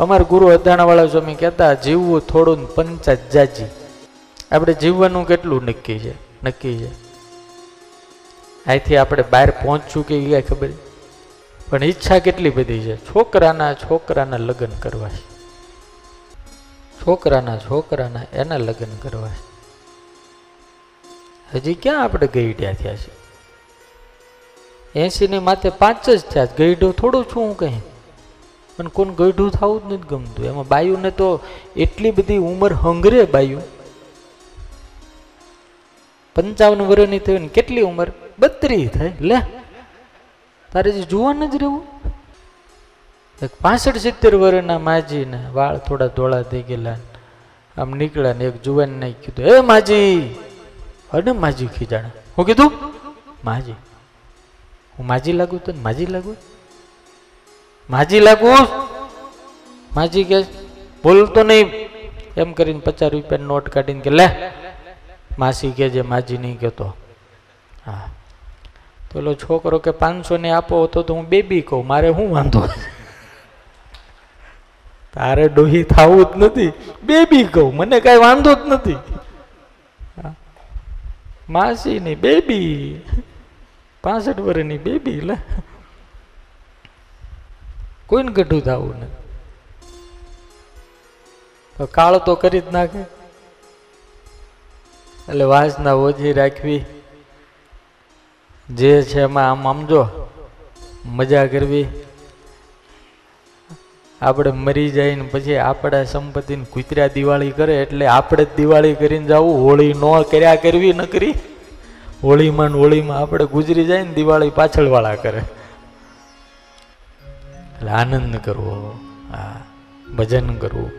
અમારા ગુરુ અધાણાવાળા સ્વામી કહેતા, જીવવું થોડું ને પંચાત જાજી. આપણે જીવવાનું કેટલું નક્કી છે? નક્કી છે. અહીંથી આપણે બહાર પહોંચશું કે એ ખબર? પણ ઈચ્છા કેટલી બધી છે? છોકરાના છોકરાના લગ્ન કરવા છે. છોકરાના છોકરાના એના લગ્ન કરવા છે. હજી ક્યાં આપણે ગઈડ્યા થયા છે? એસીની માથે પાંચ જ થયા ગઈડો થોડું છું હું કહી પણ કોણ ગઢું થવું જ નથી ગમતું. એમાં બાયુને તો એટલી બધી ઉંમર હંગરે બાયુ. પંચાવન વર્ષની થઈ ને કેટલી ઉંમર? બત્રીસ થાય. લે. તારે જે જુવાન જ રહેવું? એક પાસઠ સિત્તેર વર્ષના માજીને વાળ થોડા ધોળા થઈ ગયેલા આમ નીકળ્યા ને એક જુવાનને કીધું, એ માજી અરે માજી ખીજાણા? હું કીધું, માજી. હું માજી લાગુ તો માજી લાગુ? માજી લાગુ? માજી કે બોલતો નહીં. એમ કરીને પચાસ રૂપિયા નોટ કાઢીને કે, લે. માસી કે જે માજી નહીં કહેતો હા. ઓલો છોકરો કે પાંચસો ને આપો તો હું બેબી કહું. મારે શું વાંધો? તારે ડોહી થવું જ નથી. બેબી કહું. મને કાંઈ વાંધો જ નથી. માસી ની બેબી. પાસઠ વર્ષની બેબી, લે. કોઈને ગઢું થવું ને તો કાળો તો કરી જ નાખે. એટલે વાસના ઓછી રાખવી. જે છે એમાં આમ સમજો મજા કરવી. આપણે મરી જાય ને પછી આપણા સંપત્તિને કૂતરા દિવાળી કરે એટલે આપણે જ દિવાળી કરીને જવું. હોળી ન કર્યા કરવી ન કરી. હોળીમાં ને હોળીમાં આપણે ગુજરી જાય ને દિવાળી પાછળવાળા કરે. એટલે આનંદ કરવો હા ભજન કરવું.